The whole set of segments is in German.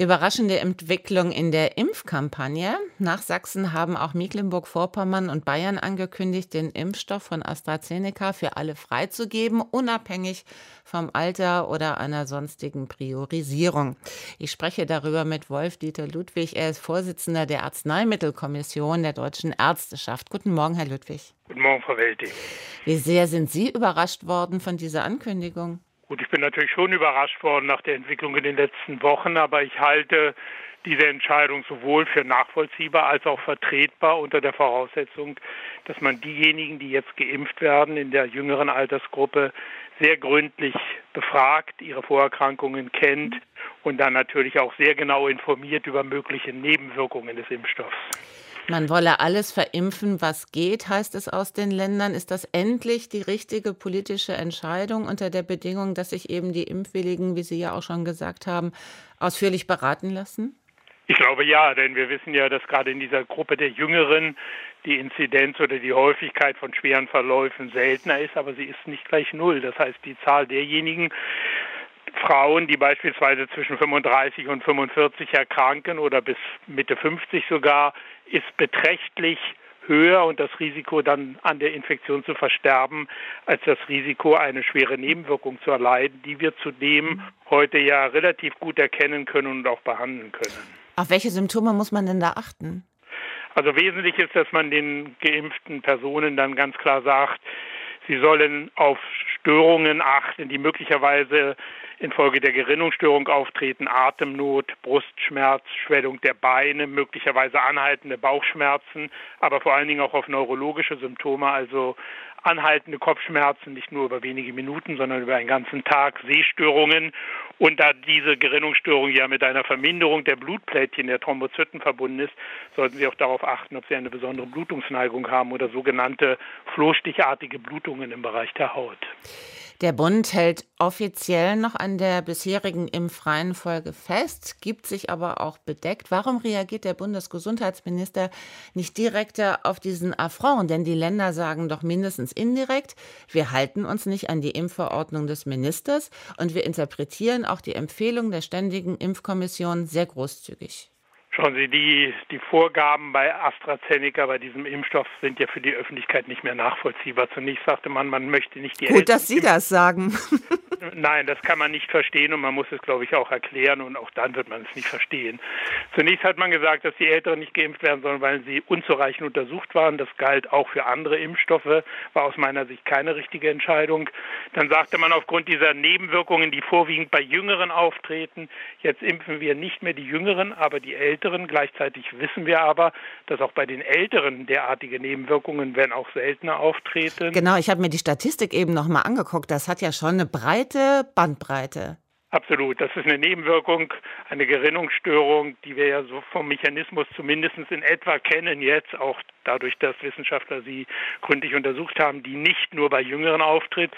Überraschende Entwicklung in der Impfkampagne. Nach Sachsen haben auch Mecklenburg-Vorpommern und Bayern angekündigt, den Impfstoff von AstraZeneca für alle freizugeben, unabhängig vom Alter oder einer sonstigen Priorisierung. Ich spreche darüber mit Wolf-Dieter Ludwig. Er ist Vorsitzender der Arzneimittelkommission der Deutschen Ärzteschaft. Guten Morgen, Herr Ludwig. Guten Morgen, Frau Welti. Wie sehr sind Sie überrascht worden von dieser Ankündigung? Gut, ich bin natürlich schon überrascht worden nach der Entwicklung in den letzten Wochen, aber ich halte diese Entscheidung sowohl für nachvollziehbar als auch vertretbar unter der Voraussetzung, dass man diejenigen, die jetzt geimpft werden in der jüngeren Altersgruppe, sehr gründlich befragt, ihre Vorerkrankungen kennt und dann natürlich auch sehr genau informiert über mögliche Nebenwirkungen des Impfstoffs. Man wolle alles verimpfen, was geht, heißt es aus den Ländern. Ist das endlich die richtige politische Entscheidung unter der Bedingung, dass sich eben die Impfwilligen, wie Sie ja auch schon gesagt haben, ausführlich beraten lassen? Ich glaube ja, denn wir wissen ja, dass gerade in dieser Gruppe der Jüngeren die Inzidenz oder die Häufigkeit von schweren Verläufen seltener ist, aber sie ist nicht gleich null. Das heißt, die Zahl derjenigen, Frauen, die beispielsweise zwischen 35 und 45 erkranken oder bis Mitte 50 sogar, ist beträchtlich höher und das Risiko dann an der Infektion zu versterben, als das Risiko, eine schwere Nebenwirkung zu erleiden, die wir zudem heute ja relativ gut erkennen können und auch behandeln können. Auf welche Symptome muss man denn da achten? Also wesentlich ist, dass man den geimpften Personen dann ganz klar sagt, sie sollen auf Störungen achten, die möglicherweise infolge der Gerinnungsstörung auftreten, Atemnot, Brustschmerz, Schwellung der Beine, möglicherweise anhaltende Bauchschmerzen, aber vor allen Dingen auch auf neurologische Symptome, also anhaltende Kopfschmerzen, nicht nur über wenige Minuten, sondern über einen ganzen Tag, Sehstörungen. Und da diese Gerinnungsstörung ja mit einer Verminderung der Blutplättchen der Thrombozyten verbunden ist, sollten Sie auch darauf achten, ob Sie eine besondere Blutungsneigung haben oder sogenannte flohstichartige Blutungen im Bereich der Haut. Der Bund hält offiziell noch an der bisherigen Impfreihenfolge fest, gibt sich aber auch bedeckt. Warum reagiert der Bundesgesundheitsminister nicht direkter auf diesen Affront? Denn die Länder sagen doch mindestens indirekt, wir halten uns nicht an die Impfverordnung des Ministers und wir interpretieren auch die Empfehlung der Ständigen Impfkommission sehr großzügig. Schauen Sie, die, die Vorgaben bei AstraZeneca, bei diesem Impfstoff, sind ja für die Öffentlichkeit nicht mehr nachvollziehbar. Zunächst sagte man, man möchte nicht die Gut, Eltern dass Sie das sagen. Nein, das kann man nicht verstehen und man muss es, glaube ich, auch erklären und auch dann wird man es nicht verstehen. Zunächst hat man gesagt, dass die Älteren nicht geimpft werden sollen, weil sie unzureichend untersucht waren. Das galt auch für andere Impfstoffe, war aus meiner Sicht keine richtige Entscheidung. Dann sagte man aufgrund dieser Nebenwirkungen, die vorwiegend bei Jüngeren auftreten, jetzt impfen wir nicht mehr die Jüngeren, aber die Älteren. Gleichzeitig wissen wir aber, dass auch bei den Älteren derartige Nebenwirkungen, wenn auch seltener, auftreten. Genau, ich habe mir die Statistik eben nochmal angeguckt. Das hat ja schon eine breite breite Bandbreite. Absolut. Das ist eine Nebenwirkung, eine Gerinnungsstörung, die wir ja so vom Mechanismus zumindest in etwa kennen jetzt, auch dadurch, dass Wissenschaftler sie gründlich untersucht haben, die nicht nur bei Jüngeren auftritt,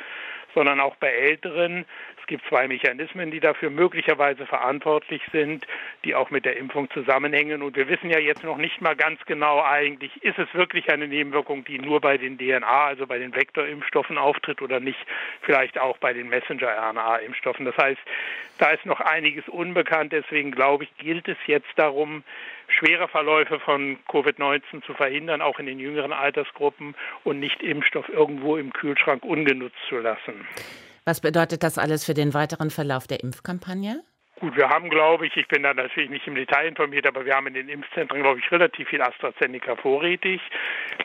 sondern auch bei Älteren. Es gibt zwei Mechanismen, die dafür möglicherweise verantwortlich sind, die auch mit der Impfung zusammenhängen. Und wir wissen ja jetzt noch nicht mal ganz genau eigentlich, ist es wirklich eine Nebenwirkung, die nur bei den DNA, also bei den Vektorimpfstoffen auftritt oder nicht, vielleicht auch bei den Messenger-RNA-Impfstoffen. Das heißt, da ist noch einiges unbekannt. Deswegen glaube ich, gilt es jetzt darum, schwere Verläufe von Covid-19 zu verhindern, auch in den jüngeren Altersgruppen und nicht Impfstoff irgendwo im Kühlschrank ungenutzt zu lassen. Was bedeutet das alles für den weiteren Verlauf der Impfkampagne? Gut, wir haben, glaube ich, ich bin da natürlich nicht im Detail informiert, aber wir haben in den Impfzentren, glaube ich, relativ viel AstraZeneca vorrätig.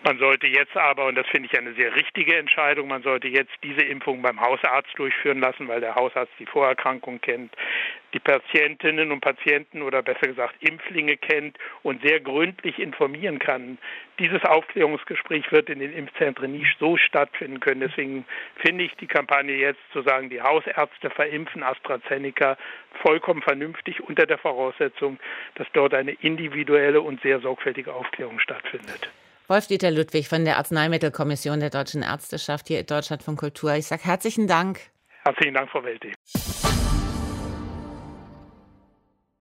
Man sollte jetzt aber, und das finde ich eine sehr richtige Entscheidung, man sollte jetzt diese Impfung beim Hausarzt durchführen lassen, weil der Hausarzt die Vorerkrankung kennt, die Patientinnen und Patienten oder besser gesagt Impflinge kennt und sehr gründlich informieren kann. Dieses Aufklärungsgespräch wird in den Impfzentren nicht so stattfinden können. Deswegen finde ich die Kampagne jetzt zu sagen, die Hausärzte verimpfen AstraZeneca vollkommen vernünftig unter der Voraussetzung, dass dort eine individuelle und sehr sorgfältige Aufklärung stattfindet. Wolf-Dieter Ludwig von der Arzneimittelkommission der Deutschen Ärzteschaft hier in Deutschland von Kultur. Ich sage herzlichen Dank. Herzlichen Dank, Frau Welti.